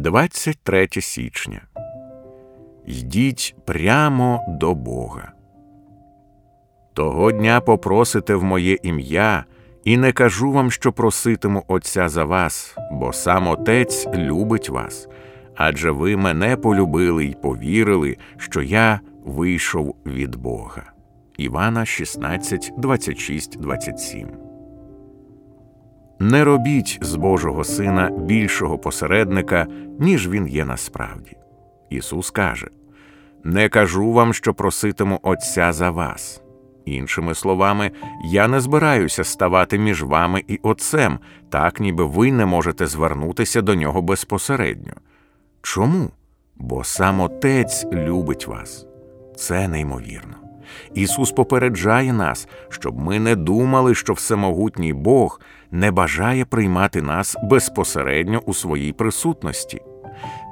23 січня. Йдіть прямо до Бога. Того дня попросите в моє ім'я, і не кажу вам, що проситиму Отця за вас, бо сам Отець любить вас, адже ви мене полюбили й повірили, що я вийшов від Бога. Івана 16, 26, 27 не робіть з Божого Сина більшого посередника, ніж він є насправді. Ісус каже: Не кажу вам, що проситиму Отця за вас. Іншими словами, я не збираюся ставати між вами і Отцем, так ніби ви не можете звернутися до нього безпосередньо. Чому? Бо сам Отець любить вас. Це неймовірно. Ісус попереджає нас, щоб ми не думали, що всемогутній Бог не бажає приймати нас безпосередньо у своїй присутності.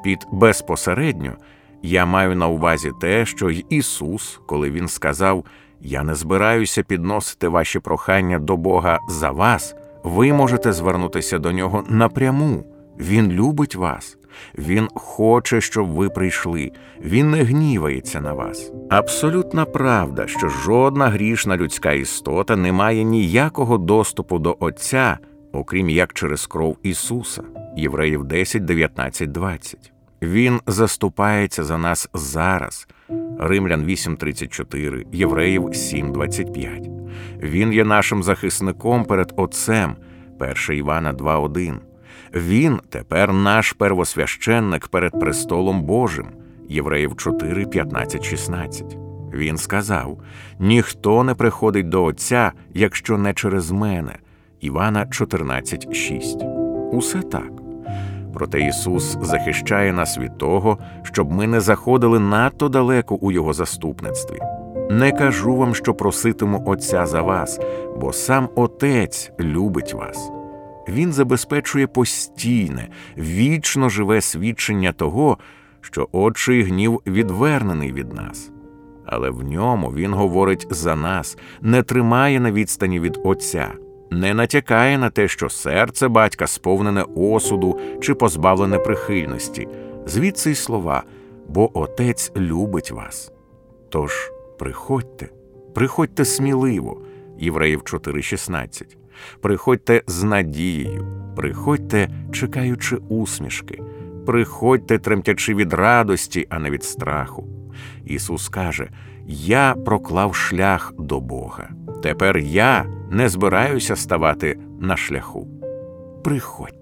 Під безпосередньо я маю на увазі те, що й Ісус, коли Він сказав: Я не збираюся підносити ваші прохання до Бога за вас, ви можете звернутися до Нього напряму. Він любить вас. Він хоче, щоб ви прийшли, він не гнівається на вас. Абсолютна правда, що жодна грішна людська істота не має ніякого доступу до Отця, окрім як через кров Ісуса, Євреїв 10, 19, 20. Він заступається за нас зараз. Римлян 8.34, Євреїв 7.25. Він є нашим захисником перед Отцем, 1 Івана 2.1. Він тепер наш первосвященник перед престолом Божим, Євреїв 4, 15, 16. Він сказав: ніхто не приходить до Отця, якщо не через мене. Івана 14, 6. Усе так. Проте Ісус захищає нас від того, щоб ми не заходили надто далеко у Його заступництві. Не кажу вам, що проситиму Отця за вас, бо сам Отець любить вас. Він забезпечує постійне, вічно живе свідчення того, що отчий гнів відвернений від нас. Але в ньому він говорить за нас, не тримає на відстані від Отця, не натякає на те, що серце батька сповнене осуду чи позбавлене прихильності, звідси й слова, бо Отець любить вас. Тож приходьте, приходьте сміливо, Євреїв 4,16. Приходьте з надією, приходьте, чекаючи усмішки, приходьте, тремтячи від радості, а не від страху. Ісус каже: Я проклав шлях до Бога. Тепер я не збираюся ставати на шляху. Приходьте.